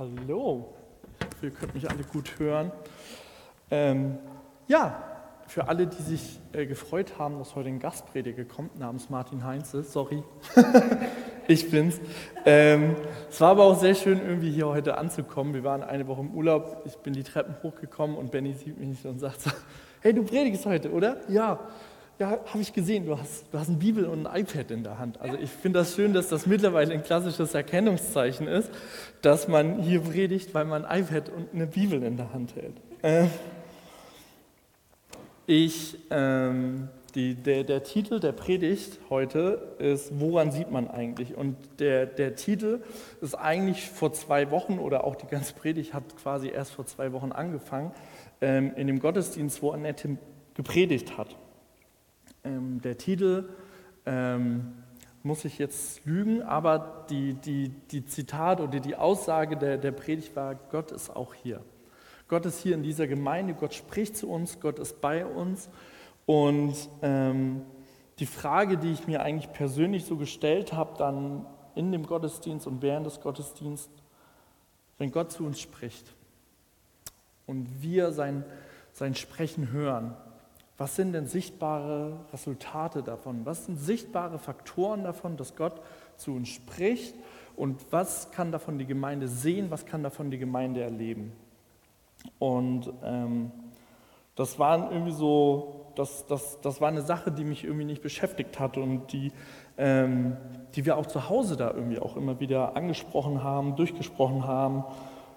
Hallo, ihr könnt mich alle gut hören. Ähm, ja, für alle, die sich äh, gefreut haben, dass heute ein Gastprediger kommt namens Martin Heinze, sorry, ich bin's. Ähm, es war aber auch sehr schön, irgendwie hier heute anzukommen. Wir waren eine Woche im Urlaub, ich bin die Treppen hochgekommen und Benny sieht mich und sagt so, hey, du predigst heute, oder? Ja. Ja, habe ich gesehen, du hast, du hast eine Bibel und ein iPad in der Hand. Also ich finde das schön, dass das mittlerweile ein klassisches Erkennungszeichen ist, dass man hier predigt, weil man ein iPad und eine Bibel in der Hand hält. Äh, ich, ähm, die, der, der Titel der Predigt heute ist, woran sieht man eigentlich? Und der, der Titel ist eigentlich vor zwei Wochen oder auch die ganze Predigt hat quasi erst vor zwei Wochen angefangen, ähm, in dem Gottesdienst, wo Annette gepredigt hat. Ähm, der Titel ähm, muss ich jetzt lügen, aber die, die, die Zitat oder die Aussage der, der Predigt war, Gott ist auch hier. Gott ist hier in dieser Gemeinde, Gott spricht zu uns, Gott ist bei uns. Und ähm, die Frage, die ich mir eigentlich persönlich so gestellt habe, dann in dem Gottesdienst und während des Gottesdienstes, wenn Gott zu uns spricht und wir sein, sein Sprechen hören, was sind denn sichtbare Resultate davon? Was sind sichtbare Faktoren davon, dass Gott zu uns spricht? Und was kann davon die Gemeinde sehen? Was kann davon die Gemeinde erleben? Und ähm, das war irgendwie so, das, das, das war eine Sache, die mich irgendwie nicht beschäftigt hat und die, ähm, die wir auch zu Hause da irgendwie auch immer wieder angesprochen haben, durchgesprochen haben,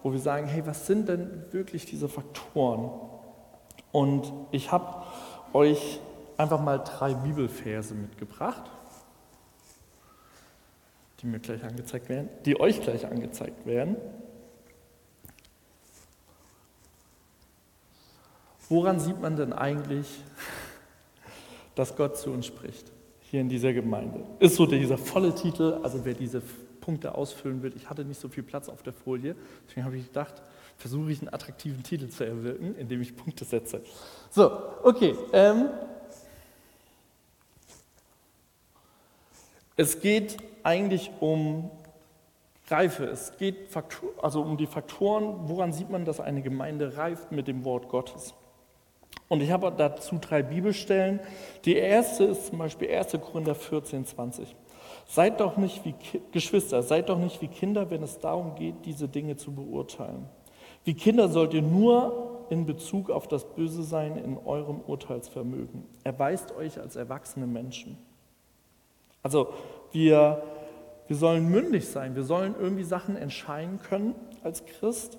wo wir sagen, hey, was sind denn wirklich diese Faktoren? Und ich habe euch einfach mal drei Bibelverse mitgebracht, die mir gleich angezeigt werden, die euch gleich angezeigt werden. Woran sieht man denn eigentlich, dass Gott zu uns spricht, hier in dieser Gemeinde? Ist so dieser volle Titel, also wer diese Punkte ausfüllen will, ich hatte nicht so viel Platz auf der Folie, deswegen habe ich gedacht, versuche ich einen attraktiven Titel zu erwirken, indem ich Punkte setze. So, okay. Ähm, es geht eigentlich um Reife. Es geht also um die Faktoren, woran sieht man, dass eine Gemeinde reift mit dem Wort Gottes. Und ich habe dazu drei Bibelstellen. Die erste ist zum Beispiel 1. Korinther 14, 20. Seid doch nicht wie Geschwister, seid doch nicht wie Kinder, wenn es darum geht, diese Dinge zu beurteilen. Wie Kinder sollt ihr nur in Bezug auf das Böse sein in eurem Urteilsvermögen. Erweist euch als erwachsene Menschen. Also wir, wir sollen mündig sein, wir sollen irgendwie Sachen entscheiden können als Christ.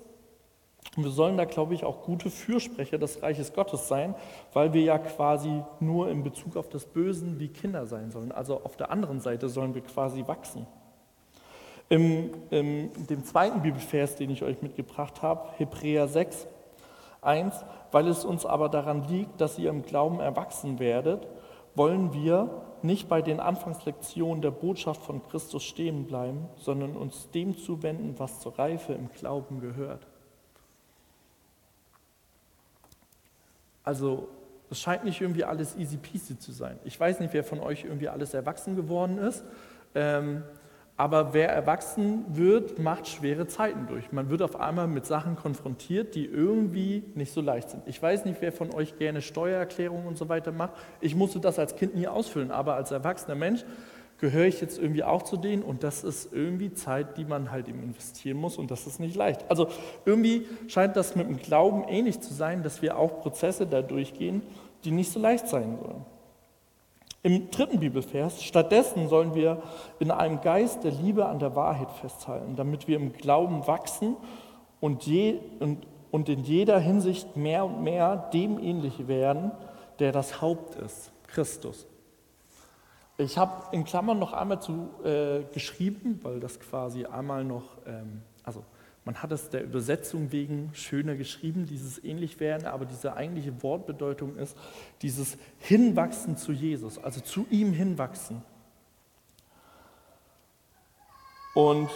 Und wir sollen da, glaube ich, auch gute Fürsprecher des Reiches Gottes sein, weil wir ja quasi nur in Bezug auf das Bösen wie Kinder sein sollen. Also auf der anderen Seite sollen wir quasi wachsen. Im, im dem zweiten Bibelvers, den ich euch mitgebracht habe, Hebräer 6, 1, weil es uns aber daran liegt, dass ihr im Glauben erwachsen werdet, wollen wir nicht bei den Anfangslektionen der Botschaft von Christus stehen bleiben, sondern uns dem zuwenden, was zur Reife im Glauben gehört. Also es scheint nicht irgendwie alles easy peasy zu sein. Ich weiß nicht, wer von euch irgendwie alles erwachsen geworden ist. Ähm, aber wer erwachsen wird, macht schwere Zeiten durch. Man wird auf einmal mit Sachen konfrontiert, die irgendwie nicht so leicht sind. Ich weiß nicht, wer von euch gerne Steuererklärungen und so weiter macht. Ich musste das als Kind nie ausfüllen, aber als erwachsener Mensch gehöre ich jetzt irgendwie auch zu denen und das ist irgendwie Zeit, die man halt eben investieren muss und das ist nicht leicht. Also irgendwie scheint das mit dem Glauben ähnlich zu sein, dass wir auch Prozesse da durchgehen, die nicht so leicht sein sollen. Im dritten Bibelvers, stattdessen sollen wir in einem Geist der Liebe an der Wahrheit festhalten, damit wir im Glauben wachsen und, je, und, und in jeder Hinsicht mehr und mehr dem ähnlich werden, der das Haupt ist, Christus. Ich habe in Klammern noch einmal zu äh, geschrieben, weil das quasi einmal noch, ähm, man hat es der Übersetzung wegen schöner geschrieben, dieses ähnlich werden, aber diese eigentliche Wortbedeutung ist dieses Hinwachsen zu Jesus, also zu ihm hinwachsen. Und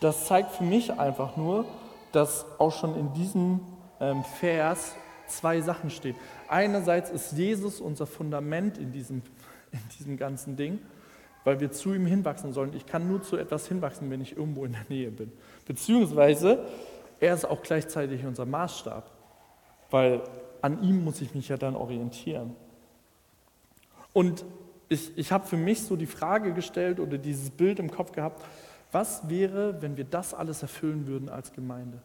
das zeigt für mich einfach nur, dass auch schon in diesem ähm, Vers zwei Sachen stehen. Einerseits ist Jesus unser Fundament in diesem, in diesem ganzen Ding weil wir zu ihm hinwachsen sollen. Ich kann nur zu etwas hinwachsen, wenn ich irgendwo in der Nähe bin. Beziehungsweise, er ist auch gleichzeitig unser Maßstab, weil an ihm muss ich mich ja dann orientieren. Und ich, ich habe für mich so die Frage gestellt oder dieses Bild im Kopf gehabt, was wäre, wenn wir das alles erfüllen würden als Gemeinde?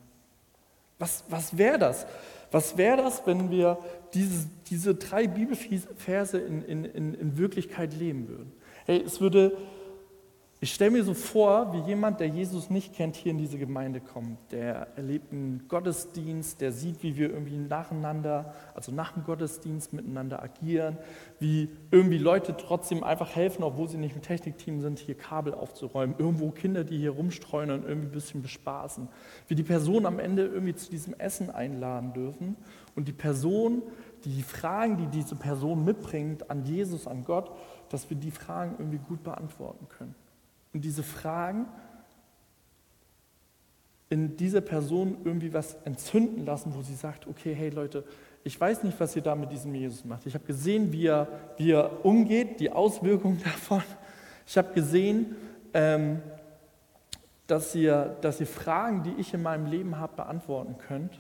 Was, was wäre das? Was wäre das, wenn wir diese, diese drei Bibelverse in, in, in, Wirklichkeit leben würden? Hey, es würde ich stelle mir so vor, wie jemand, der Jesus nicht kennt, hier in diese Gemeinde kommt. Der erlebt einen Gottesdienst, der sieht, wie wir irgendwie nacheinander, also nach dem Gottesdienst miteinander agieren, wie irgendwie Leute trotzdem einfach helfen, obwohl sie nicht im Technikteam sind, hier Kabel aufzuräumen, irgendwo Kinder, die hier rumstreuen und irgendwie ein bisschen bespaßen. Wie die Person am Ende irgendwie zu diesem Essen einladen dürfen und die Person, die Fragen, die diese Person mitbringt an Jesus, an Gott, dass wir die Fragen irgendwie gut beantworten können und diese Fragen in dieser Person irgendwie was entzünden lassen, wo sie sagt, okay, hey Leute, ich weiß nicht, was ihr da mit diesem Jesus macht. Ich habe gesehen, wie er, wie er umgeht, die Auswirkungen davon. Ich habe gesehen, ähm, dass, ihr, dass ihr Fragen, die ich in meinem Leben habe, beantworten könnt.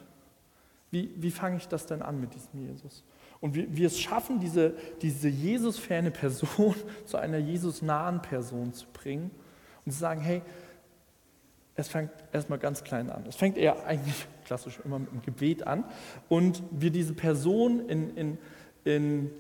Wie, wie fange ich das denn an mit diesem Jesus? Und wir, wir es schaffen, diese, diese Jesus-ferne Person zu einer Jesus-nahen Person zu bringen und zu sagen, hey, es fängt erstmal ganz klein an. Es fängt eher eigentlich klassisch immer mit dem Gebet an und wir diese Person in, in, in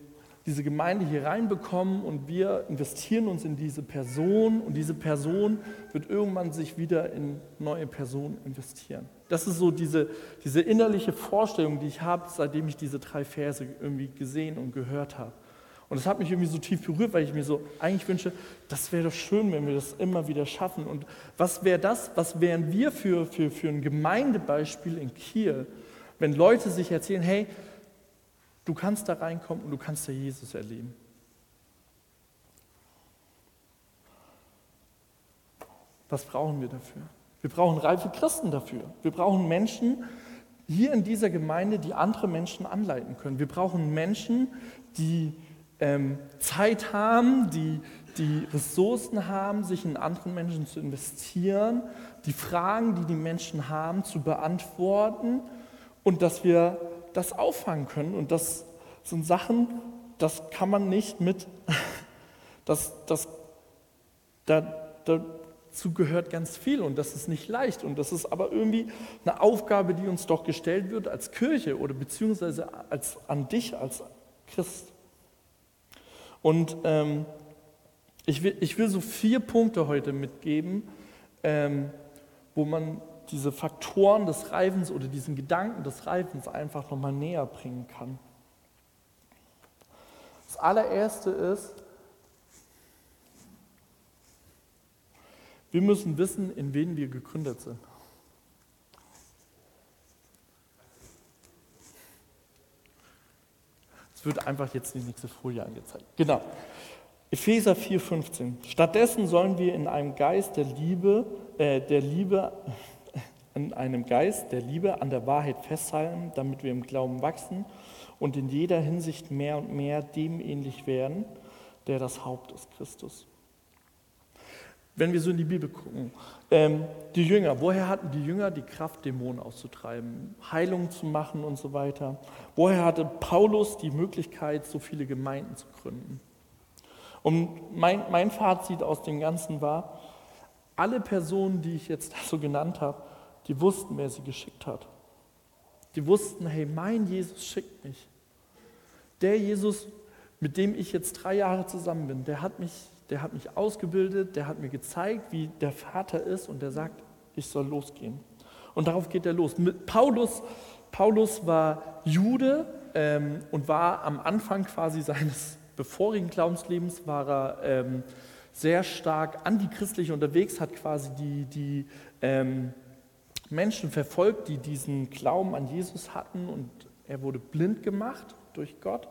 diese Gemeinde hier reinbekommen und wir investieren uns in diese Person und diese Person wird irgendwann sich wieder in neue Personen investieren. Das ist so diese, diese innerliche Vorstellung, die ich habe, seitdem ich diese drei Verse irgendwie gesehen und gehört habe. Und das hat mich irgendwie so tief berührt, weil ich mir so eigentlich wünsche, das wäre doch schön, wenn wir das immer wieder schaffen. Und was wäre das, was wären wir für, für, für ein Gemeindebeispiel in Kiel, wenn Leute sich erzählen, hey, du kannst da reinkommen und du kannst da Jesus erleben. Was brauchen wir dafür? Wir brauchen reife Christen dafür. Wir brauchen Menschen hier in dieser Gemeinde, die andere Menschen anleiten können. Wir brauchen Menschen, die ähm, Zeit haben, die, die Ressourcen haben, sich in anderen Menschen zu investieren, die Fragen, die die Menschen haben, zu beantworten und dass wir das auffangen können. Und das sind Sachen, das kann man nicht mit, das, das, da, dazu gehört ganz viel und das ist nicht leicht und das ist aber irgendwie eine Aufgabe, die uns doch gestellt wird als Kirche oder beziehungsweise als, an dich als Christ. Und ähm, ich, will, ich will so vier Punkte heute mitgeben, ähm, wo man diese Faktoren des Reifens oder diesen Gedanken des Reifens einfach nochmal näher bringen kann. Das allererste ist, wir müssen wissen, in wen wir gegründet sind. Wird einfach jetzt die nächste Folie angezeigt. Genau. Epheser 4,15. Stattdessen sollen wir in einem Geist der Liebe, äh, der Liebe, in einem Geist der Liebe an der Wahrheit festhalten, damit wir im Glauben wachsen und in jeder Hinsicht mehr und mehr dem ähnlich werden, der das Haupt ist, Christus. Wenn wir so in die Bibel gucken, ähm, die Jünger, woher hatten die Jünger die Kraft, Dämonen auszutreiben, Heilung zu machen und so weiter? Woher hatte Paulus die Möglichkeit, so viele Gemeinden zu gründen? Und mein, mein Fazit aus dem Ganzen war, alle Personen, die ich jetzt so genannt habe, die wussten, wer sie geschickt hat. Die wussten, hey, mein Jesus schickt mich. Der Jesus, mit dem ich jetzt drei Jahre zusammen bin, der hat mich der hat mich ausgebildet, der hat mir gezeigt, wie der Vater ist und der sagt, ich soll losgehen. Und darauf geht er los. Mit Paulus, Paulus war Jude ähm, und war am Anfang quasi seines bevorigen Glaubenslebens war er ähm, sehr stark antichristlich unterwegs, hat quasi die, die ähm, Menschen verfolgt, die diesen Glauben an Jesus hatten und er wurde blind gemacht durch Gott.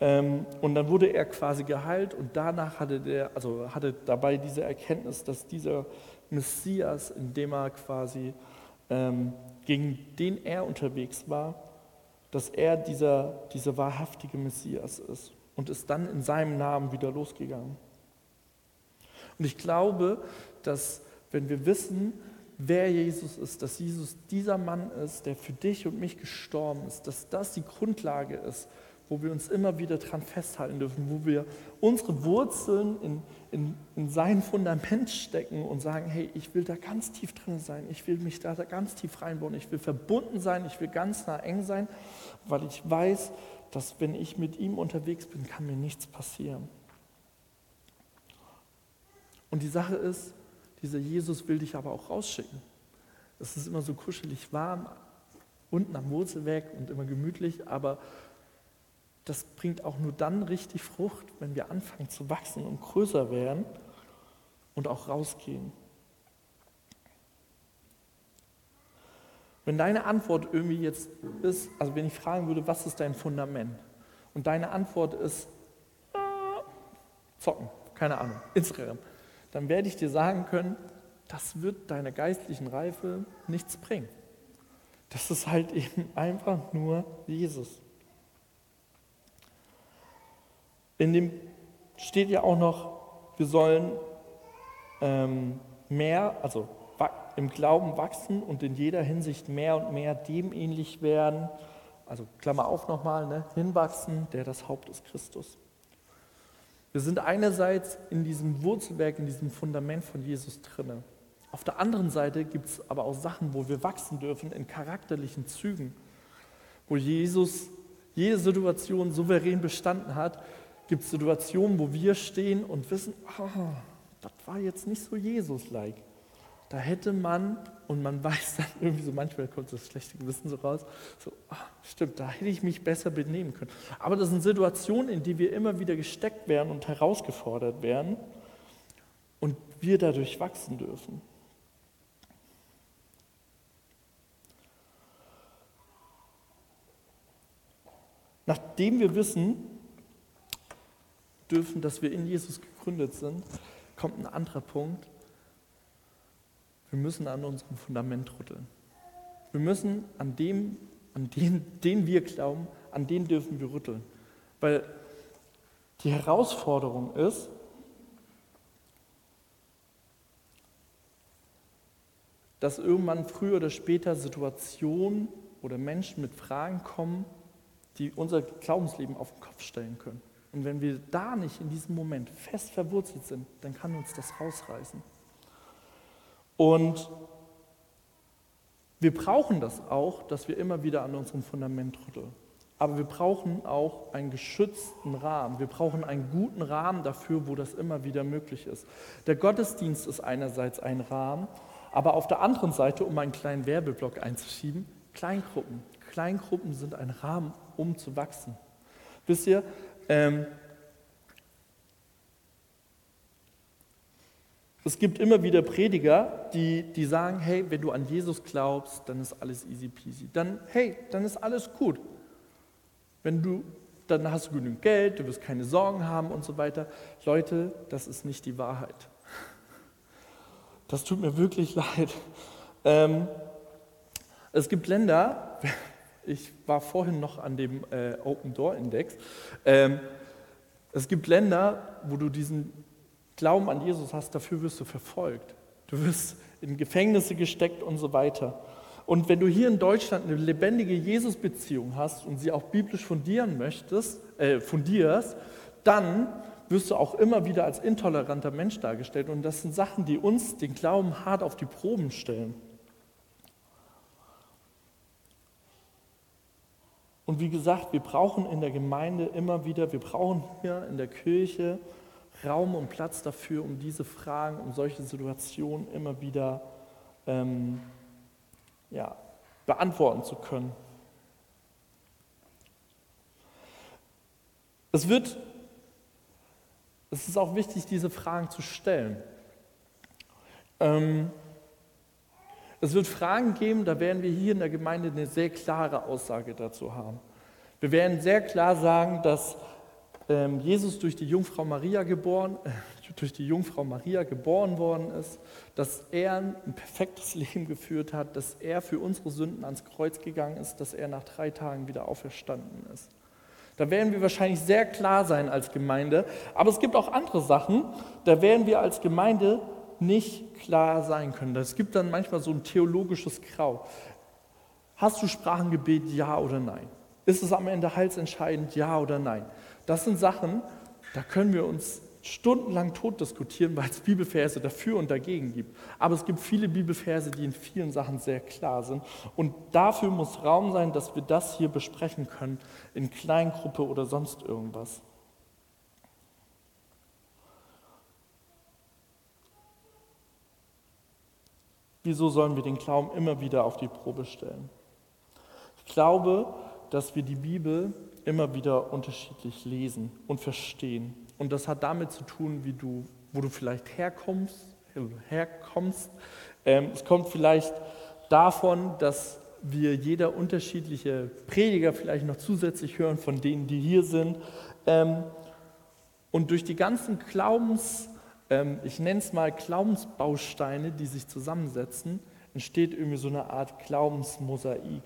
Ähm, und dann wurde er quasi geheilt und danach hatte er also hatte dabei diese Erkenntnis, dass dieser Messias, in dem er quasi, ähm, gegen den er unterwegs war, dass er dieser, dieser wahrhaftige Messias ist und ist dann in seinem Namen wieder losgegangen. Und ich glaube, dass wenn wir wissen, wer Jesus ist, dass Jesus dieser Mann ist, der für dich und mich gestorben ist, dass das die Grundlage ist, wo wir uns immer wieder dran festhalten dürfen, wo wir unsere Wurzeln in, in, in sein Fundament stecken und sagen, hey, ich will da ganz tief drin sein, ich will mich da ganz tief reinbauen, ich will verbunden sein, ich will ganz nah eng sein, weil ich weiß, dass wenn ich mit ihm unterwegs bin, kann mir nichts passieren. Und die Sache ist, dieser Jesus will dich aber auch rausschicken. Es ist immer so kuschelig warm, unten am Wurzelwerk und immer gemütlich, aber das bringt auch nur dann richtig Frucht, wenn wir anfangen zu wachsen und größer werden und auch rausgehen. Wenn deine Antwort irgendwie jetzt ist, also wenn ich fragen würde, was ist dein Fundament? Und deine Antwort ist, äh, zocken, keine Ahnung, Instagram dann werde ich dir sagen können, das wird deiner geistlichen Reife nichts bringen. Das ist halt eben einfach nur Jesus. In dem steht ja auch noch, wir sollen ähm, mehr, also im Glauben wachsen und in jeder Hinsicht mehr und mehr dem ähnlich werden. Also Klammer auf nochmal, ne, hinwachsen, der das Haupt ist Christus. Wir sind einerseits in diesem Wurzelwerk, in diesem Fundament von Jesus drinne. Auf der anderen Seite gibt es aber auch Sachen, wo wir wachsen dürfen in charakterlichen Zügen, wo Jesus jede Situation souverän bestanden hat. Gibt es Situationen, wo wir stehen und wissen, oh, das war jetzt nicht so Jesus-like. Da hätte man, und man weiß dann irgendwie so, manchmal kommt das schlechte Gewissen so raus, so, ach, stimmt, da hätte ich mich besser benehmen können. Aber das sind Situationen, in die wir immer wieder gesteckt werden und herausgefordert werden und wir dadurch wachsen dürfen. Nachdem wir wissen dürfen, dass wir in Jesus gegründet sind, kommt ein anderer Punkt, wir müssen an unserem Fundament rütteln. Wir müssen an dem, an den, den wir glauben, an den dürfen wir rütteln. Weil die Herausforderung ist, dass irgendwann früher oder später Situationen oder Menschen mit Fragen kommen, die unser Glaubensleben auf den Kopf stellen können. Und wenn wir da nicht in diesem Moment fest verwurzelt sind, dann kann uns das rausreißen. Und wir brauchen das auch, dass wir immer wieder an unserem Fundament rütteln. Aber wir brauchen auch einen geschützten Rahmen. Wir brauchen einen guten Rahmen dafür, wo das immer wieder möglich ist. Der Gottesdienst ist einerseits ein Rahmen, aber auf der anderen Seite, um einen kleinen Werbeblock einzuschieben, Kleingruppen. Kleingruppen sind ein Rahmen, um zu wachsen. Wisst ihr, ähm, Es gibt immer wieder Prediger, die, die sagen, hey, wenn du an Jesus glaubst, dann ist alles easy peasy. Dann, hey, dann ist alles gut. Wenn du, dann hast du genügend Geld, du wirst keine Sorgen haben und so weiter. Leute, das ist nicht die Wahrheit. Das tut mir wirklich leid. Ähm, es gibt Länder, ich war vorhin noch an dem äh, Open Door Index, ähm, es gibt Länder, wo du diesen Glauben an Jesus hast, dafür wirst du verfolgt. Du wirst in Gefängnisse gesteckt und so weiter. Und wenn du hier in Deutschland eine lebendige Jesus-Beziehung hast und sie auch biblisch fundieren möchtest, äh, fundierst, dann wirst du auch immer wieder als intoleranter Mensch dargestellt. Und das sind Sachen, die uns den Glauben hart auf die Proben stellen. Und wie gesagt, wir brauchen in der Gemeinde immer wieder, wir brauchen hier in der Kirche Raum und Platz dafür, um diese Fragen, um solche Situationen immer wieder ähm, ja, beantworten zu können. Es wird, es ist auch wichtig, diese Fragen zu stellen. Ähm, es wird Fragen geben, da werden wir hier in der Gemeinde eine sehr klare Aussage dazu haben. Wir werden sehr klar sagen, dass Jesus durch die Jungfrau Maria geboren, äh, durch die Jungfrau Maria geboren worden ist, dass er ein perfektes Leben geführt hat, dass er für unsere Sünden ans Kreuz gegangen ist, dass er nach drei Tagen wieder auferstanden ist. Da werden wir wahrscheinlich sehr klar sein als Gemeinde. Aber es gibt auch andere Sachen, da werden wir als Gemeinde nicht klar sein können. Es gibt dann manchmal so ein theologisches Grau. Hast du Sprachengebet, ja oder nein? Ist es am Ende heilsentscheidend, ja oder nein? Das sind Sachen, da können wir uns stundenlang tot diskutieren, weil es Bibelverse dafür und dagegen gibt. Aber es gibt viele Bibelverse, die in vielen Sachen sehr klar sind. Und dafür muss Raum sein, dass wir das hier besprechen können, in Kleingruppe oder sonst irgendwas. Wieso sollen wir den Glauben immer wieder auf die Probe stellen? Ich glaube, dass wir die Bibel immer wieder unterschiedlich lesen und verstehen. Und das hat damit zu tun, wie du, wo du vielleicht herkommst. herkommst. Ähm, es kommt vielleicht davon, dass wir jeder unterschiedliche Prediger vielleicht noch zusätzlich hören von denen, die hier sind. Ähm, und durch die ganzen Glaubens, ähm, ich nenne es mal Glaubensbausteine, die sich zusammensetzen, entsteht irgendwie so eine Art Glaubensmosaik.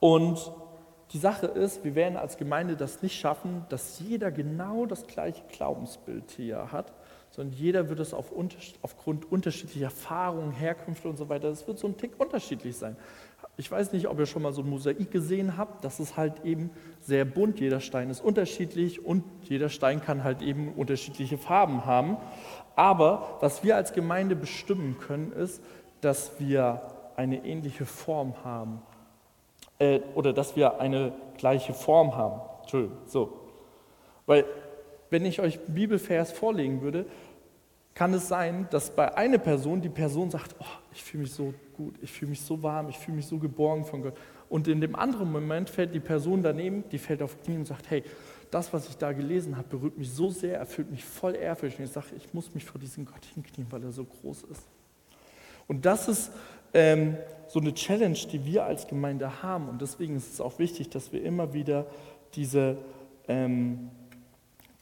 Und die Sache ist, wir werden als Gemeinde das nicht schaffen, dass jeder genau das gleiche Glaubensbild hier hat, sondern jeder wird es auf, aufgrund unterschiedlicher Erfahrungen, Herkünfte und so weiter, das wird so ein Tick unterschiedlich sein. Ich weiß nicht, ob ihr schon mal so ein Mosaik gesehen habt, das ist halt eben sehr bunt, jeder Stein ist unterschiedlich und jeder Stein kann halt eben unterschiedliche Farben haben. Aber was wir als Gemeinde bestimmen können, ist, dass wir eine ähnliche Form haben äh, oder dass wir eine gleiche Form haben. Entschuldigung, so. Weil, wenn ich euch Bibelvers vorlegen würde, kann es sein, dass bei einer Person die Person sagt, oh, ich fühle mich so gut, ich fühle mich so warm, ich fühle mich so geborgen von Gott. Und in dem anderen Moment fällt die Person daneben, die fällt auf Knie und sagt, hey, das, was ich da gelesen habe, berührt mich so sehr, erfüllt mich voll ehrfürchtig. Und ich sage, ich muss mich vor diesem Gott hinknien, weil er so groß ist. Und das ist ähm, so eine Challenge, die wir als Gemeinde haben. Und deswegen ist es auch wichtig, dass wir immer wieder diese, ähm,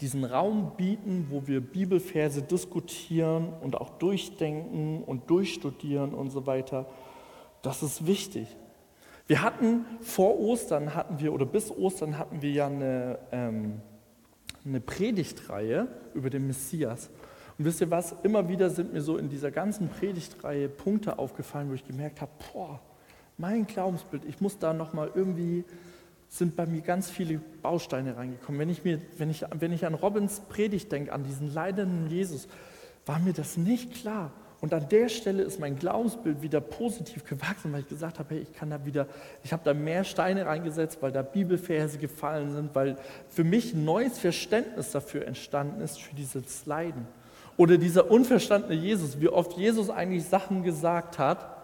diesen Raum bieten, wo wir Bibelverse diskutieren und auch durchdenken und durchstudieren und so weiter. Das ist wichtig. Wir hatten vor Ostern, hatten wir, oder bis Ostern hatten wir ja eine, ähm, eine Predigtreihe über den Messias. Und wisst ihr was? Immer wieder sind mir so in dieser ganzen Predigtreihe Punkte aufgefallen, wo ich gemerkt habe, boah, mein Glaubensbild, ich muss da nochmal irgendwie, sind bei mir ganz viele Bausteine reingekommen. Wenn ich, mir, wenn ich, wenn ich an Robins Predigt denke, an diesen leidenden Jesus, war mir das nicht klar. Und an der Stelle ist mein Glaubensbild wieder positiv gewachsen, weil ich gesagt habe, hey, ich kann da wieder, ich habe da mehr Steine reingesetzt, weil da Bibelverse gefallen sind, weil für mich ein neues Verständnis dafür entstanden ist, für dieses Leiden. Oder dieser unverstandene Jesus, wie oft Jesus eigentlich Sachen gesagt hat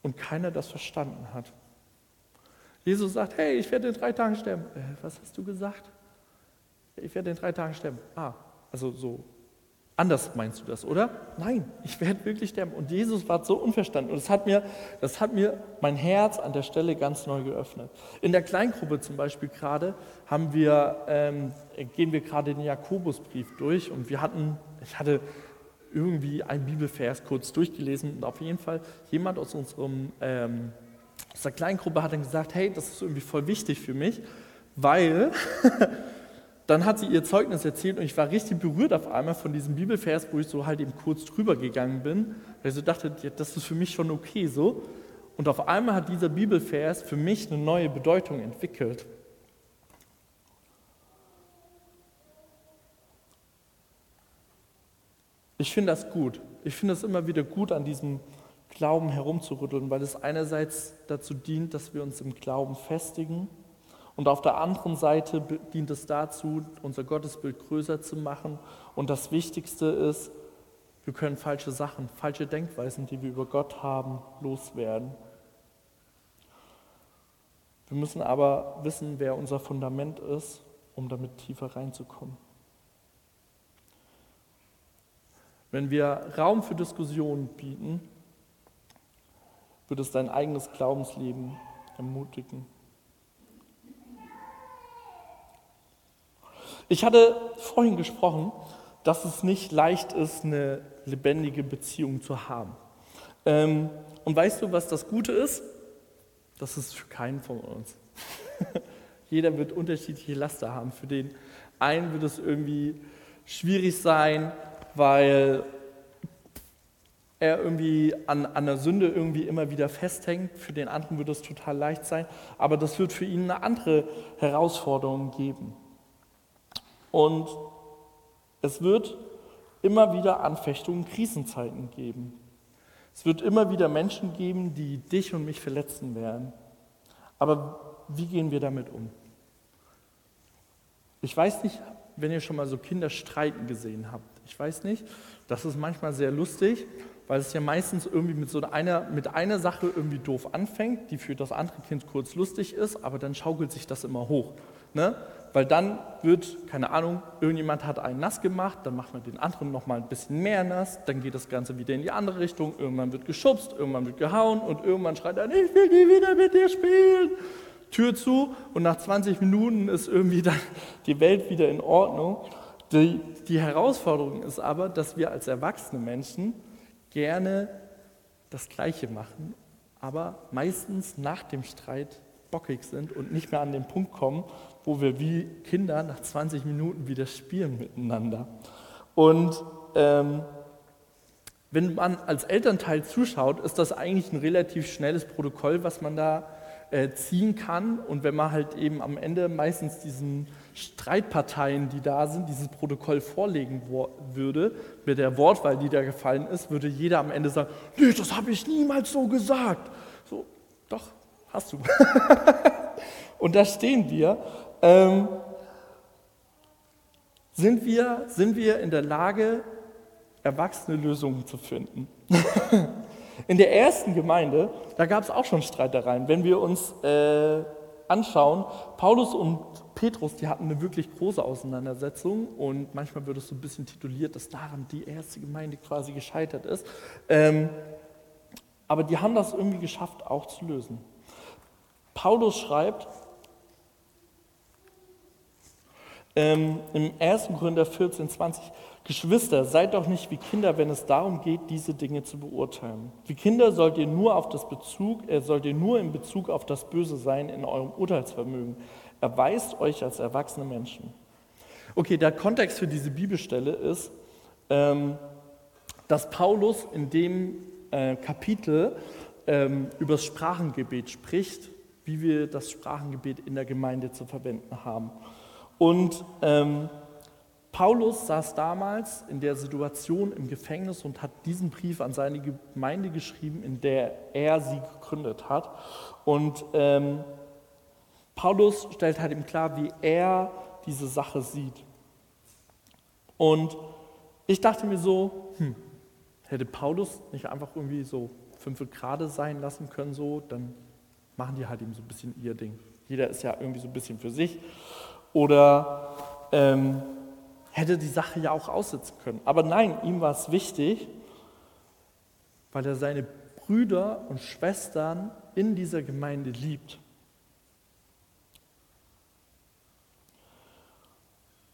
und keiner das verstanden hat. Jesus sagt, hey, ich werde in drei Tagen sterben. Äh, was hast du gesagt? Ich werde in drei Tagen sterben. Ah, also so Anders meinst du das, oder? Nein, ich werde wirklich sterben. Und Jesus war so unverstanden. Und das hat, mir, das hat mir mein Herz an der Stelle ganz neu geöffnet. In der Kleingruppe zum Beispiel gerade haben wir, ähm, gehen wir gerade den Jakobusbrief durch und wir hatten, ich hatte irgendwie ein Bibelvers kurz durchgelesen und auf jeden Fall jemand aus unserem ähm, aus der Kleingruppe hat dann gesagt, hey, das ist irgendwie voll wichtig für mich, weil dann hat sie ihr Zeugnis erzählt und ich war richtig berührt auf einmal von diesem Bibelvers, wo ich so halt eben kurz drüber gegangen bin, weil ich so dachte, ja, das ist für mich schon okay so. Und auf einmal hat dieser Bibelvers für mich eine neue Bedeutung entwickelt. Ich finde das gut. Ich finde es immer wieder gut, an diesem Glauben herumzurütteln, weil es einerseits dazu dient, dass wir uns im Glauben festigen und auf der anderen Seite dient es dazu, unser Gottesbild größer zu machen. Und das Wichtigste ist, wir können falsche Sachen, falsche Denkweisen, die wir über Gott haben, loswerden. Wir müssen aber wissen, wer unser Fundament ist, um damit tiefer reinzukommen. Wenn wir Raum für Diskussionen bieten, wird es dein eigenes Glaubensleben ermutigen. Ich hatte vorhin gesprochen, dass es nicht leicht ist, eine lebendige Beziehung zu haben. Ähm, und weißt du, was das Gute ist? Das ist für keinen von uns. Jeder wird unterschiedliche Laster haben. Für den einen wird es irgendwie schwierig sein, weil er irgendwie an, an der Sünde irgendwie immer wieder festhängt. Für den anderen wird es total leicht sein. Aber das wird für ihn eine andere Herausforderung geben. Und es wird immer wieder Anfechtungen, Krisenzeiten geben. Es wird immer wieder Menschen geben, die dich und mich verletzen werden. Aber wie gehen wir damit um? Ich weiß nicht, wenn ihr schon mal so Kinder streiten gesehen habt. Ich weiß nicht, das ist manchmal sehr lustig, weil es ja meistens irgendwie mit so einer, mit einer Sache irgendwie doof anfängt, die für das andere Kind kurz lustig ist, aber dann schaukelt sich das immer hoch. Ne? Weil dann wird, keine Ahnung, irgendjemand hat einen nass gemacht, dann macht man den anderen nochmal ein bisschen mehr nass, dann geht das Ganze wieder in die andere Richtung, irgendwann wird geschubst, irgendwann wird gehauen und irgendwann schreit er, ich will nie wieder mit dir spielen. Tür zu und nach 20 Minuten ist irgendwie dann die Welt wieder in Ordnung. Die, die Herausforderung ist aber, dass wir als erwachsene Menschen gerne das Gleiche machen, aber meistens nach dem Streit bockig sind und nicht mehr an den Punkt kommen, wo wir wie Kinder nach 20 Minuten wieder spielen miteinander. Und ähm, wenn man als Elternteil zuschaut, ist das eigentlich ein relativ schnelles Protokoll, was man da ziehen kann. Und wenn man halt eben am Ende meistens diesen Streitparteien, die da sind, dieses Protokoll vorlegen würde, mit der Wortwahl, die da gefallen ist, würde jeder am Ende sagen, nee, das habe ich niemals so gesagt. So, doch, hast du. Und da stehen wir ähm, sind, wir, sind wir in der Lage, erwachsene Lösungen zu finden. in der ersten Gemeinde, da gab es auch schon Streitereien. Wenn wir uns äh, anschauen, Paulus und Petrus, die hatten eine wirklich große Auseinandersetzung und manchmal wird es so ein bisschen tituliert, dass daran die erste Gemeinde quasi gescheitert ist. Ähm, aber die haben das irgendwie geschafft, auch zu lösen. Paulus schreibt, ähm, im 1. Korinther 14, 20, Geschwister, seid doch nicht wie Kinder, wenn es darum geht, diese Dinge zu beurteilen. Wie Kinder sollt ihr nur auf das Bezug, äh, sollt ihr nur in Bezug auf das Böse sein in eurem Urteilsvermögen. Erweist euch als erwachsene Menschen. Okay, der Kontext für diese Bibelstelle ist, ähm, dass Paulus in dem äh, Kapitel ähm, über das Sprachengebet spricht, wie wir das Sprachengebet in der Gemeinde zu verwenden haben. Und ähm, Paulus saß damals in der Situation im Gefängnis und hat diesen Brief an seine Gemeinde geschrieben, in der er sie gegründet hat. Und ähm, Paulus stellt halt ihm klar, wie er diese Sache sieht. Und ich dachte mir so, hm, hätte Paulus nicht einfach irgendwie so fünf Grade sein lassen können, so, dann machen die halt eben so ein bisschen ihr Ding. Jeder ist ja irgendwie so ein bisschen für sich oder ähm, hätte die Sache ja auch aussitzen können. Aber nein, ihm war es wichtig, weil er seine Brüder und Schwestern in dieser Gemeinde liebt.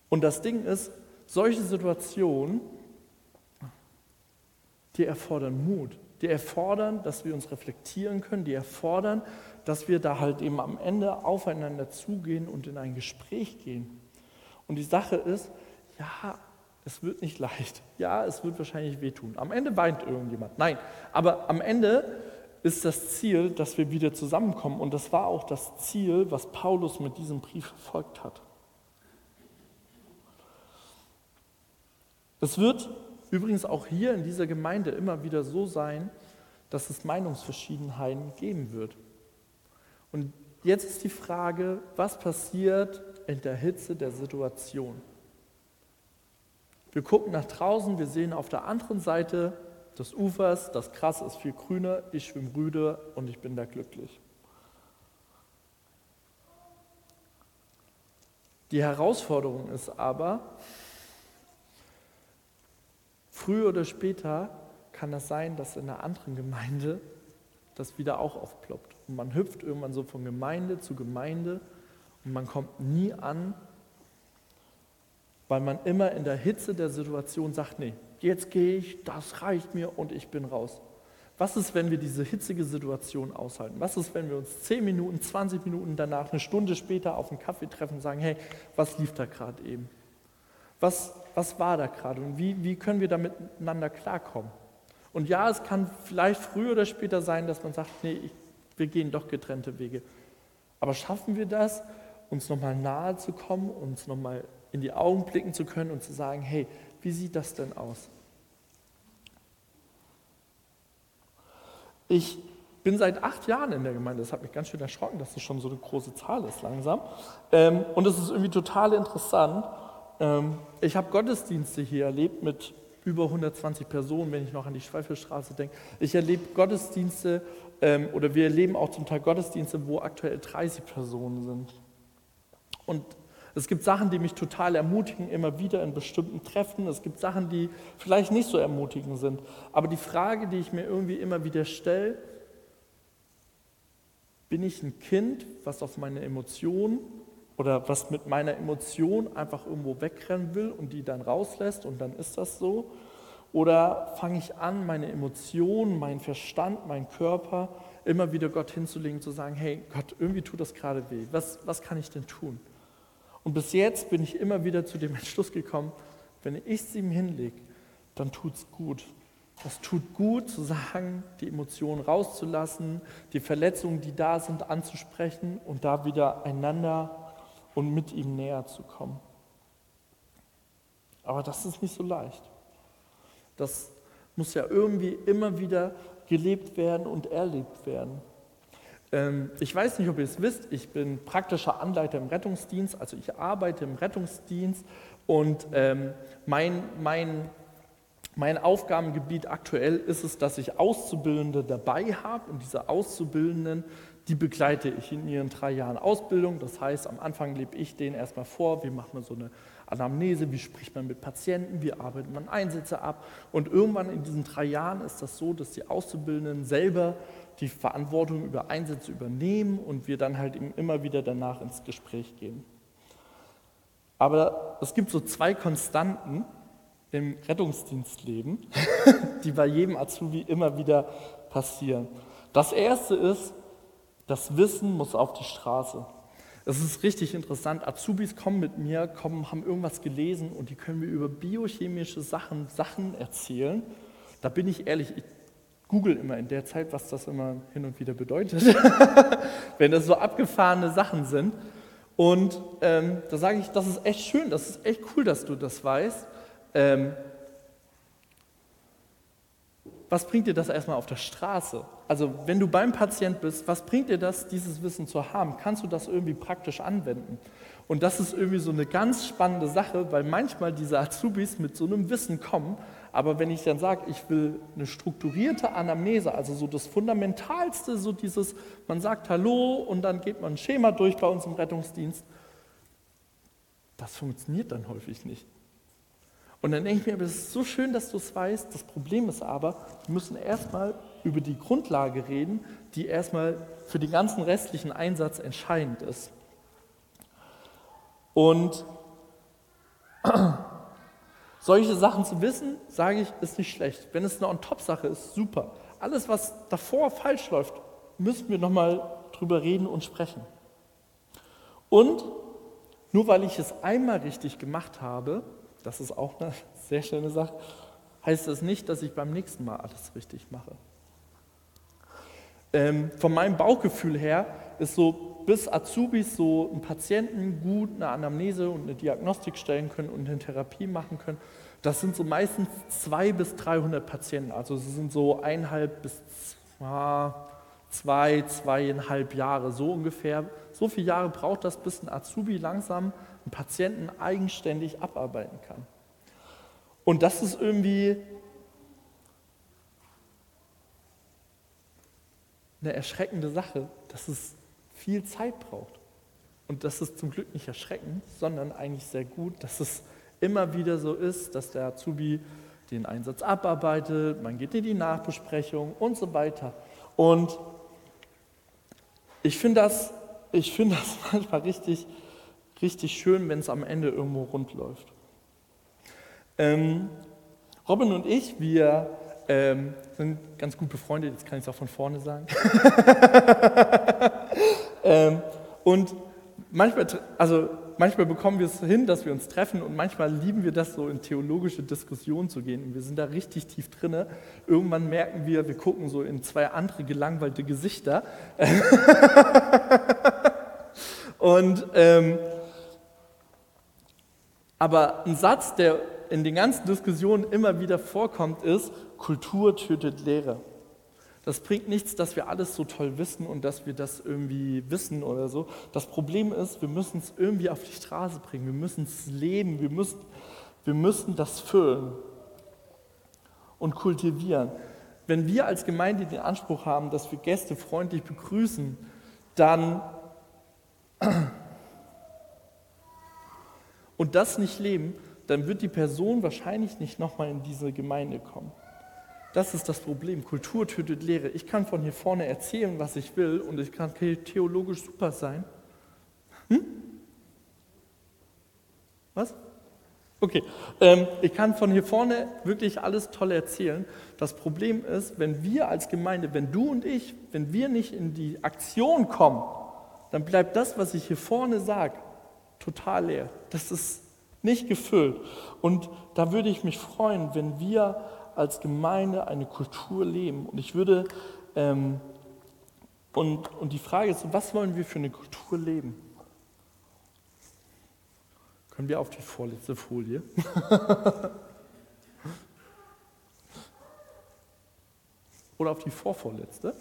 Und das Ding ist, solche Situationen, die erfordern Mut, die erfordern, dass wir uns reflektieren können, die erfordern, dass wir da halt eben am Ende aufeinander zugehen und in ein Gespräch gehen. Und die Sache ist, ja, es wird nicht leicht. Ja, es wird wahrscheinlich wehtun. Am Ende weint irgendjemand. Nein, aber am Ende ist das Ziel, dass wir wieder zusammenkommen. Und das war auch das Ziel, was Paulus mit diesem Brief verfolgt hat. Es wird übrigens auch hier in dieser Gemeinde immer wieder so sein, dass es Meinungsverschiedenheiten geben wird. Und jetzt ist die Frage, was passiert in der Hitze der Situation? Wir gucken nach draußen, wir sehen auf der anderen Seite des Ufers, das Gras ist viel grüner, ich schwimme rüde und ich bin da glücklich. Die Herausforderung ist aber, früher oder später kann es sein, dass in einer anderen Gemeinde das wieder auch aufploppt. Und man hüpft irgendwann so von Gemeinde zu Gemeinde und man kommt nie an, weil man immer in der Hitze der Situation sagt, nee, jetzt gehe ich, das reicht mir und ich bin raus. Was ist, wenn wir diese hitzige Situation aushalten? Was ist, wenn wir uns 10 Minuten, 20 Minuten danach, eine Stunde später auf einen Kaffee treffen und sagen, hey, was lief da gerade eben? Was, was war da gerade und wie, wie können wir da miteinander klarkommen? Und ja, es kann vielleicht früher oder später sein, dass man sagt, nee, ich, wir gehen doch getrennte Wege. Aber schaffen wir das, uns nochmal nahe zu kommen, uns nochmal in die Augen blicken zu können und zu sagen, hey, wie sieht das denn aus? Ich bin seit acht Jahren in der Gemeinde. Das hat mich ganz schön erschrocken, dass das schon so eine große Zahl ist langsam. Ähm, und es ist irgendwie total interessant. Ähm, ich habe Gottesdienste hier erlebt mit über 120 Personen, wenn ich noch an die Schweifelstraße denke. Ich erlebe Gottesdienste ähm, oder wir erleben auch zum Teil Gottesdienste, wo aktuell 30 Personen sind. Und es gibt Sachen, die mich total ermutigen, immer wieder in bestimmten Treffen. Es gibt Sachen, die vielleicht nicht so ermutigend sind. Aber die Frage, die ich mir irgendwie immer wieder stelle, bin ich ein Kind, was auf meine Emotionen oder was mit meiner Emotion einfach irgendwo wegrennen will und die dann rauslässt und dann ist das so? Oder fange ich an, meine Emotionen, meinen Verstand, meinen Körper immer wieder Gott hinzulegen, zu sagen, hey Gott, irgendwie tut das gerade weh. Was, was kann ich denn tun? Und bis jetzt bin ich immer wieder zu dem Entschluss gekommen, wenn ich es ihm hinlege, dann tut es gut. Es tut gut zu sagen, die Emotionen rauszulassen, die Verletzungen, die da sind, anzusprechen und da wieder einander und mit ihm näher zu kommen. Aber das ist nicht so leicht. Das muss ja irgendwie immer wieder gelebt werden und erlebt werden. Ähm, ich weiß nicht, ob ihr es wisst, ich bin praktischer Anleiter im Rettungsdienst, also ich arbeite im Rettungsdienst und ähm, mein, mein, mein Aufgabengebiet aktuell ist es, dass ich Auszubildende dabei habe und diese Auszubildenden, die begleite ich in ihren drei Jahren Ausbildung. Das heißt, am Anfang lebe ich denen erstmal vor, wie macht man so eine Anamnese, wie spricht man mit Patienten, wie arbeitet man Einsätze ab. Und irgendwann in diesen drei Jahren ist das so, dass die Auszubildenden selber die Verantwortung über Einsätze übernehmen und wir dann halt immer wieder danach ins Gespräch gehen. Aber es gibt so zwei Konstanten im Rettungsdienstleben, die bei jedem Azubi immer wieder passieren. Das erste ist, das Wissen muss auf die Straße. Es ist richtig interessant. Azubis kommen mit mir, kommen, haben irgendwas gelesen und die können mir über biochemische Sachen, Sachen erzählen. Da bin ich ehrlich, ich google immer in der Zeit, was das immer hin und wieder bedeutet, wenn das so abgefahrene Sachen sind. Und ähm, da sage ich, das ist echt schön, das ist echt cool, dass du das weißt. Ähm, was bringt dir das erstmal auf der Straße? Also wenn du beim Patient bist, was bringt dir das, dieses Wissen zu haben? Kannst du das irgendwie praktisch anwenden? Und das ist irgendwie so eine ganz spannende Sache, weil manchmal diese Azubis mit so einem Wissen kommen, aber wenn ich dann sage, ich will eine strukturierte Anamnese, also so das Fundamentalste, so dieses, man sagt Hallo und dann geht man ein Schema durch bei uns im Rettungsdienst, das funktioniert dann häufig nicht. Und dann denke ich mir, es ist so schön, dass du es weißt. Das Problem ist aber, wir müssen erstmal über die Grundlage reden, die erstmal für den ganzen restlichen Einsatz entscheidend ist. Und solche Sachen zu wissen, sage ich, ist nicht schlecht. Wenn es eine On-Top-Sache ist, super. Alles, was davor falsch läuft, müssen wir nochmal drüber reden und sprechen. Und nur weil ich es einmal richtig gemacht habe, das ist auch eine sehr schöne Sache, heißt das nicht, dass ich beim nächsten Mal alles richtig mache. Ähm, von meinem Bauchgefühl her ist so, bis Azubis so einen Patienten gut eine Anamnese und eine Diagnostik stellen können und eine Therapie machen können, das sind so meistens 200 bis 300 Patienten. Also es sind so eineinhalb bis zwei, zweieinhalb Jahre, so ungefähr. So viele Jahre braucht das, bis ein Azubi langsam einen Patienten eigenständig abarbeiten kann. Und das ist irgendwie eine erschreckende Sache, dass es viel Zeit braucht. Und das ist zum Glück nicht erschreckend, sondern eigentlich sehr gut, dass es immer wieder so ist, dass der Azubi den Einsatz abarbeitet, man geht in die Nachbesprechung und so weiter. Und ich finde das, find das manchmal richtig richtig schön, wenn es am Ende irgendwo rund läuft. Ähm, Robin und ich, wir ähm, sind ganz gut befreundet, jetzt kann ich es auch von vorne sagen. ähm, und manchmal, also manchmal bekommen wir es hin, dass wir uns treffen und manchmal lieben wir das so in theologische Diskussionen zu gehen und wir sind da richtig tief drinne. Irgendwann merken wir, wir gucken so in zwei andere gelangweilte Gesichter. und ähm, aber ein Satz, der in den ganzen Diskussionen immer wieder vorkommt, ist, Kultur tötet Lehre. Das bringt nichts, dass wir alles so toll wissen und dass wir das irgendwie wissen oder so. Das Problem ist, wir müssen es irgendwie auf die Straße bringen, wir müssen es leben, wir müssen, wir müssen das füllen und kultivieren. Wenn wir als Gemeinde den Anspruch haben, dass wir Gäste freundlich begrüßen, dann und das nicht leben, dann wird die Person wahrscheinlich nicht nochmal in diese Gemeinde kommen. Das ist das Problem. Kultur tötet Lehre. Ich kann von hier vorne erzählen, was ich will, und ich kann theologisch super sein. Hm? Was? Okay, ähm, ich kann von hier vorne wirklich alles toll erzählen. Das Problem ist, wenn wir als Gemeinde, wenn du und ich, wenn wir nicht in die Aktion kommen, dann bleibt das, was ich hier vorne sage, total leer. Das ist nicht gefüllt. Und da würde ich mich freuen, wenn wir als Gemeinde eine Kultur leben. Und ich würde, ähm, und, und die Frage ist, was wollen wir für eine Kultur leben? Können wir auf die vorletzte Folie? Oder auf die vorvorletzte?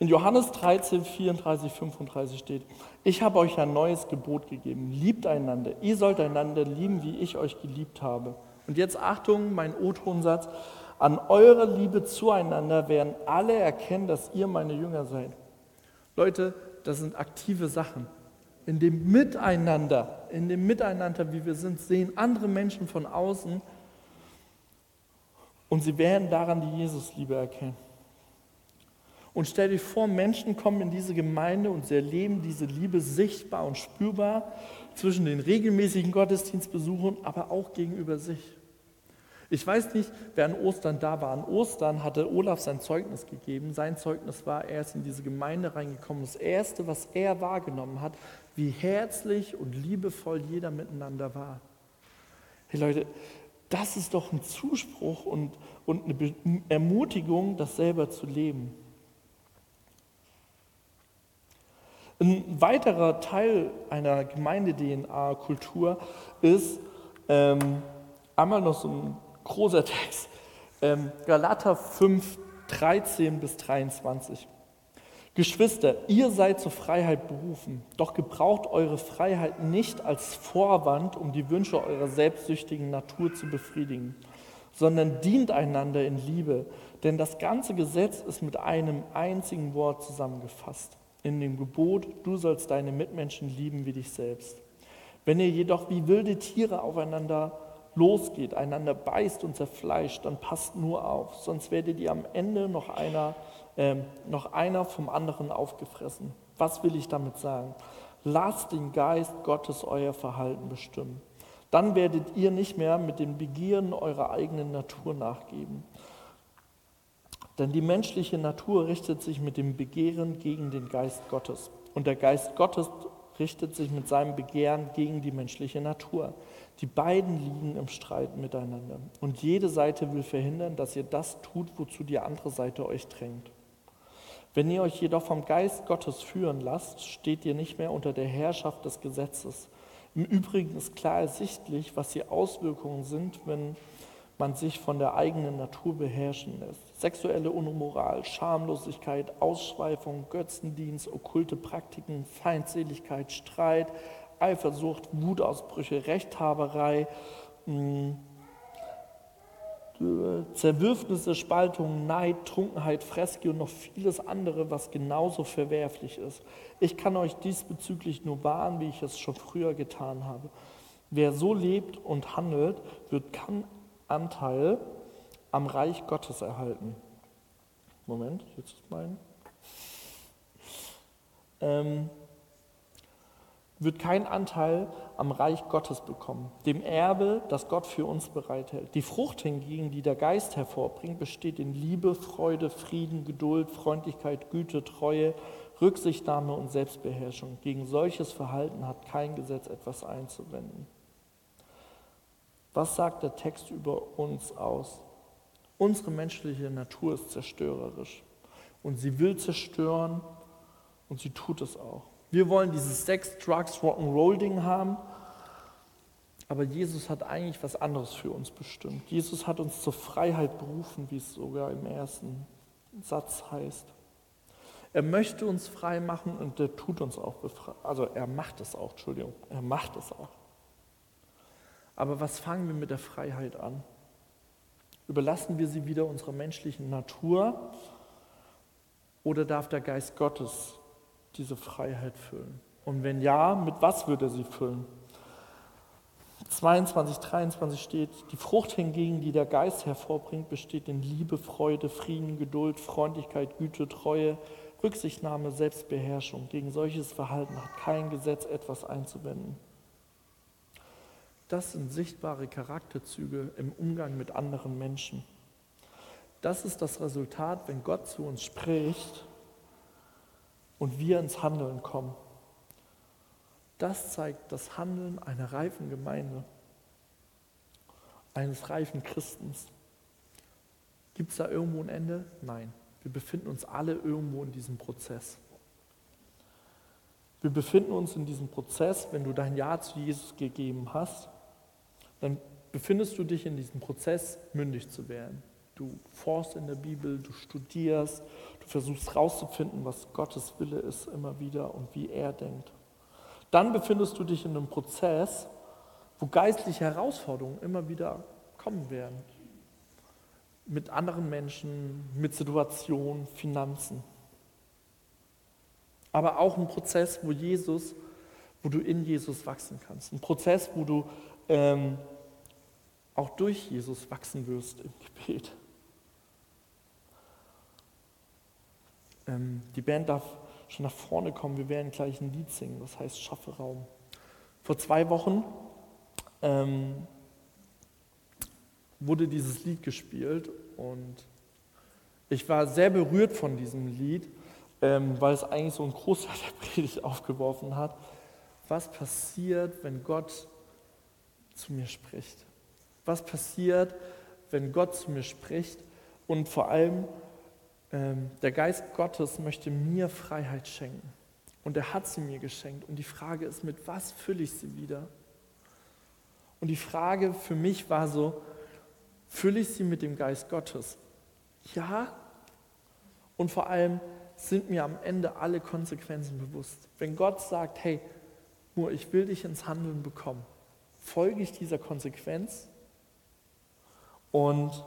In Johannes 13, 34, 35 steht, ich habe euch ein neues Gebot gegeben, liebt einander. Ihr sollt einander lieben, wie ich euch geliebt habe. Und jetzt Achtung, mein O-Tonsatz, an eurer Liebe zueinander werden alle erkennen, dass ihr meine Jünger seid. Leute, das sind aktive Sachen. In dem Miteinander, in dem Miteinander, wie wir sind, sehen andere Menschen von außen und sie werden daran die Jesusliebe erkennen. Und stell dir vor, Menschen kommen in diese Gemeinde und sie erleben diese Liebe sichtbar und spürbar zwischen den regelmäßigen Gottesdienstbesuchen, aber auch gegenüber sich. Ich weiß nicht, wer an Ostern da war. An Ostern hatte Olaf sein Zeugnis gegeben. Sein Zeugnis war, er ist in diese Gemeinde reingekommen. Das Erste, was er wahrgenommen hat, wie herzlich und liebevoll jeder miteinander war. Hey Leute, das ist doch ein Zuspruch und, und eine Ermutigung, das selber zu leben. Ein weiterer Teil einer Gemeinde-DNA-Kultur ist ähm, einmal noch so ein großer Text, ähm, Galater 5, 13 bis 23. Geschwister, ihr seid zur Freiheit berufen, doch gebraucht eure Freiheit nicht als Vorwand, um die Wünsche eurer selbstsüchtigen Natur zu befriedigen, sondern dient einander in Liebe, denn das ganze Gesetz ist mit einem einzigen Wort zusammengefasst in dem Gebot, du sollst deine Mitmenschen lieben wie dich selbst. Wenn ihr jedoch wie wilde Tiere aufeinander losgeht, einander beißt und zerfleischt, dann passt nur auf, sonst werdet ihr am Ende noch einer, äh, noch einer vom anderen aufgefressen. Was will ich damit sagen? Lasst den Geist Gottes euer Verhalten bestimmen. Dann werdet ihr nicht mehr mit den Begieren eurer eigenen Natur nachgeben. Denn die menschliche Natur richtet sich mit dem Begehren gegen den Geist Gottes. Und der Geist Gottes richtet sich mit seinem Begehren gegen die menschliche Natur. Die beiden liegen im Streit miteinander. Und jede Seite will verhindern, dass ihr das tut, wozu die andere Seite euch drängt. Wenn ihr euch jedoch vom Geist Gottes führen lasst, steht ihr nicht mehr unter der Herrschaft des Gesetzes. Im Übrigen ist klar ersichtlich, was die Auswirkungen sind, wenn man sich von der eigenen Natur beherrschen lässt. Sexuelle Unmoral, Schamlosigkeit, Ausschweifung, Götzendienst, okkulte Praktiken, Feindseligkeit, Streit, Eifersucht, Wutausbrüche, Rechthaberei, hm, Zerwürfnisse, Spaltungen, Neid, Trunkenheit, Freske und noch vieles andere, was genauso verwerflich ist. Ich kann euch diesbezüglich nur warnen, wie ich es schon früher getan habe. Wer so lebt und handelt, wird kein Anteil am Reich Gottes erhalten. Moment, jetzt ist mein. Ähm, wird keinen Anteil am Reich Gottes bekommen, dem Erbe, das Gott für uns bereithält. Die Frucht hingegen, die der Geist hervorbringt, besteht in Liebe, Freude, Frieden, Geduld, Freundlichkeit, Güte, Treue, Rücksichtnahme und Selbstbeherrschung. Gegen solches Verhalten hat kein Gesetz etwas einzuwenden. Was sagt der Text über uns aus? Unsere menschliche Natur ist zerstörerisch und sie will zerstören und sie tut es auch. Wir wollen dieses Sex, Drugs, Rock'n'Roll-Ding haben, aber Jesus hat eigentlich was anderes für uns bestimmt. Jesus hat uns zur Freiheit berufen, wie es sogar im ersten Satz heißt. Er möchte uns frei machen und er tut uns auch befreit. Also er macht es auch, Entschuldigung, er macht es auch. Aber was fangen wir mit der Freiheit an? Überlassen wir sie wieder unserer menschlichen Natur oder darf der Geist Gottes diese Freiheit füllen? Und wenn ja, mit was wird er sie füllen? 22, 23 steht, die Frucht hingegen, die der Geist hervorbringt, besteht in Liebe, Freude, Frieden, Geduld, Freundlichkeit, Güte, Treue, Rücksichtnahme, Selbstbeherrschung. Gegen solches Verhalten hat kein Gesetz etwas einzuwenden. Das sind sichtbare Charakterzüge im Umgang mit anderen Menschen. Das ist das Resultat, wenn Gott zu uns spricht und wir ins Handeln kommen. Das zeigt das Handeln einer reifen Gemeinde, eines reifen Christens. Gibt es da irgendwo ein Ende? Nein. Wir befinden uns alle irgendwo in diesem Prozess. Wir befinden uns in diesem Prozess, wenn du dein Ja zu Jesus gegeben hast, dann befindest du dich in diesem Prozess, mündig zu werden. Du forst in der Bibel, du studierst, du versuchst herauszufinden, was Gottes Wille ist immer wieder und wie er denkt. Dann befindest du dich in einem Prozess, wo geistliche Herausforderungen immer wieder kommen werden mit anderen Menschen, mit Situationen, Finanzen. Aber auch ein Prozess, wo Jesus, wo du in Jesus wachsen kannst. Ein Prozess, wo du ähm, auch durch Jesus wachsen wirst im Gebet. Ähm, die Band darf schon nach vorne kommen. Wir werden gleich ein Lied singen, das heißt Schaffe Raum. Vor zwei Wochen ähm, wurde dieses Lied gespielt und ich war sehr berührt von diesem Lied, ähm, weil es eigentlich so einen Großteil der Predigt aufgeworfen hat. Was passiert, wenn Gott zu mir spricht? Was passiert, wenn Gott zu mir spricht? Und vor allem, ähm, der Geist Gottes möchte mir Freiheit schenken. Und er hat sie mir geschenkt. Und die Frage ist, mit was fülle ich sie wieder? Und die Frage für mich war so, Fülle ich sie mit dem Geist Gottes? Ja. Und vor allem sind mir am Ende alle Konsequenzen bewusst. Wenn Gott sagt, hey, nur ich will dich ins Handeln bekommen, folge ich dieser Konsequenz? Und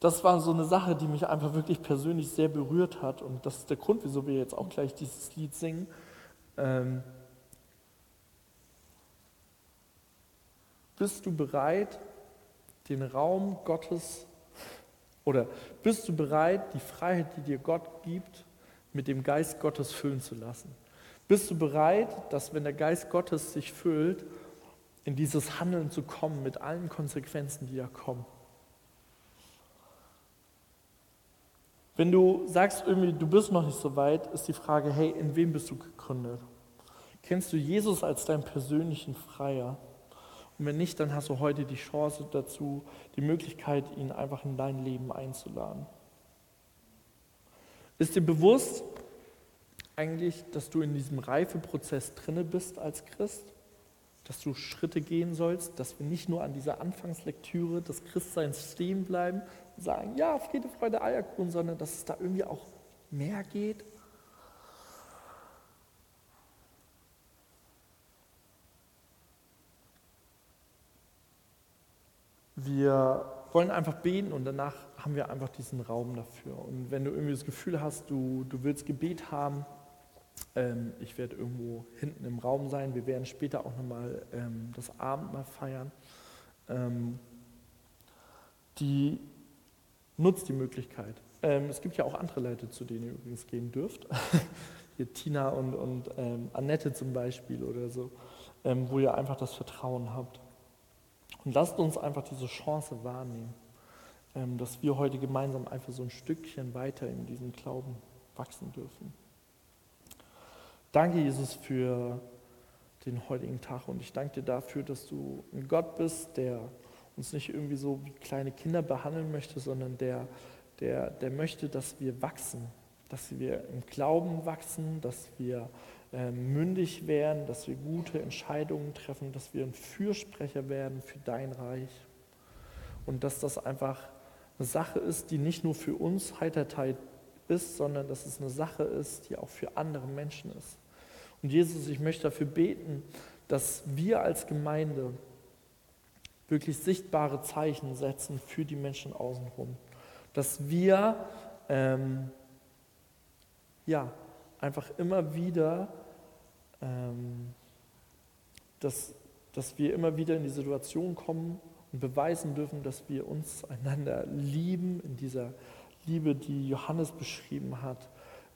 das war so eine Sache, die mich einfach wirklich persönlich sehr berührt hat. Und das ist der Grund, wieso wir jetzt auch gleich dieses Lied singen. Ähm, bist du bereit, den Raum Gottes oder bist du bereit, die Freiheit, die dir Gott gibt, mit dem Geist Gottes füllen zu lassen? Bist du bereit, dass wenn der Geist Gottes sich füllt, in dieses Handeln zu kommen mit allen Konsequenzen, die da kommen? Wenn du sagst, irgendwie, du bist noch nicht so weit, ist die Frage, hey, in wem bist du gegründet? Kennst du Jesus als deinen persönlichen Freier? Und wenn nicht, dann hast du heute die Chance dazu, die Möglichkeit, ihn einfach in dein Leben einzuladen. Ist dir bewusst eigentlich, dass du in diesem Reifeprozess drinne bist als Christ? Dass du Schritte gehen sollst, dass wir nicht nur an dieser Anfangslektüre des Christseins stehen bleiben und sagen, ja, Friede, Freude, Eierkuchen, sondern dass es da irgendwie auch mehr geht? Wir wollen einfach beten und danach haben wir einfach diesen Raum dafür. Und wenn du irgendwie das Gefühl hast, du, du willst Gebet haben, ähm, ich werde irgendwo hinten im Raum sein. Wir werden später auch nochmal ähm, das Abendmahl feiern. Ähm, die nutzt die Möglichkeit. Ähm, es gibt ja auch andere Leute, zu denen ihr übrigens gehen dürft. hier Tina und, und ähm, Annette zum Beispiel oder so, ähm, wo ihr einfach das Vertrauen habt. Und lasst uns einfach diese Chance wahrnehmen, dass wir heute gemeinsam einfach so ein Stückchen weiter in diesem Glauben wachsen dürfen. Danke, Jesus, für den heutigen Tag und ich danke dir dafür, dass du ein Gott bist, der uns nicht irgendwie so wie kleine Kinder behandeln möchte, sondern der, der, der möchte, dass wir wachsen, dass wir im Glauben wachsen, dass wir äh, mündig werden, dass wir gute Entscheidungen treffen, dass wir ein Fürsprecher werden für dein Reich. Und dass das einfach eine Sache ist, die nicht nur für uns Heiterkeit ist, sondern dass es eine Sache ist, die auch für andere Menschen ist. Und Jesus, ich möchte dafür beten, dass wir als Gemeinde wirklich sichtbare Zeichen setzen für die Menschen außenrum. Dass wir ähm, ja, einfach immer wieder, ähm, dass, dass wir immer wieder in die Situation kommen und beweisen dürfen, dass wir uns einander lieben, in dieser Liebe, die Johannes beschrieben hat,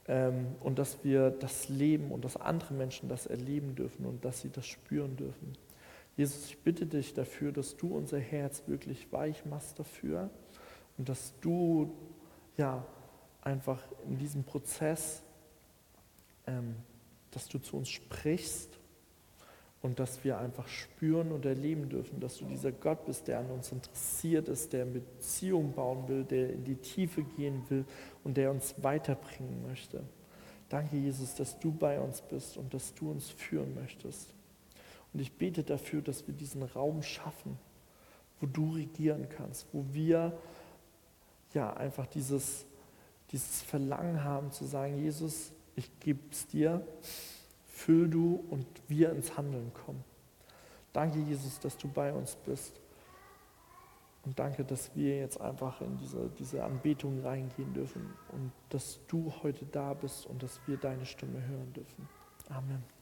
ähm, und dass wir das leben und dass andere Menschen das erleben dürfen und dass sie das spüren dürfen. Jesus, ich bitte dich dafür, dass du unser Herz wirklich weich machst dafür und dass du ja einfach in diesem Prozess, ähm, dass du zu uns sprichst und dass wir einfach spüren und erleben dürfen, dass du dieser Gott bist, der an uns interessiert ist, der Beziehung bauen will, der in die Tiefe gehen will und der uns weiterbringen möchte. Danke, Jesus, dass du bei uns bist und dass du uns führen möchtest. Und ich bete dafür, dass wir diesen Raum schaffen, wo du regieren kannst, wo wir ja einfach dieses, dieses Verlangen haben zu sagen, Jesus, ich gebe es dir füll du und wir ins Handeln kommen. Danke, Jesus, dass du bei uns bist. Und danke, dass wir jetzt einfach in diese, diese Anbetung reingehen dürfen und dass du heute da bist und dass wir deine Stimme hören dürfen. Amen.